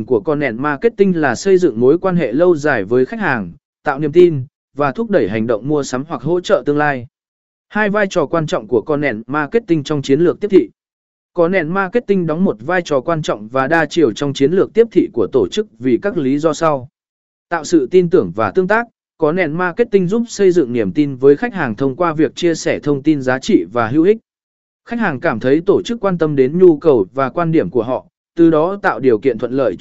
cùng của content marketing là xây dựng mối quan hệ lâu dài với khách hàng, tạo niềm tin, và thúc đẩy hành động mua sắm hoặc hỗ trợ tương lai. Hai vai trò quan trọng của content marketing trong chiến lược tiếp thị. Content marketing đóng một vai trò quan trọng và đa chiều trong chiến lược tiếp thị của tổ chức vì các lý do sau. Tạo sự tin tưởng và tương tác, Content marketing giúp xây dựng niềm tin với khách hàng thông qua việc chia sẻ thông tin giá trị và hữu ích. Khách hàng cảm thấy tổ chức quan tâm đến nhu cầu và quan điểm của họ, từ đó tạo điều kiện thuận lợi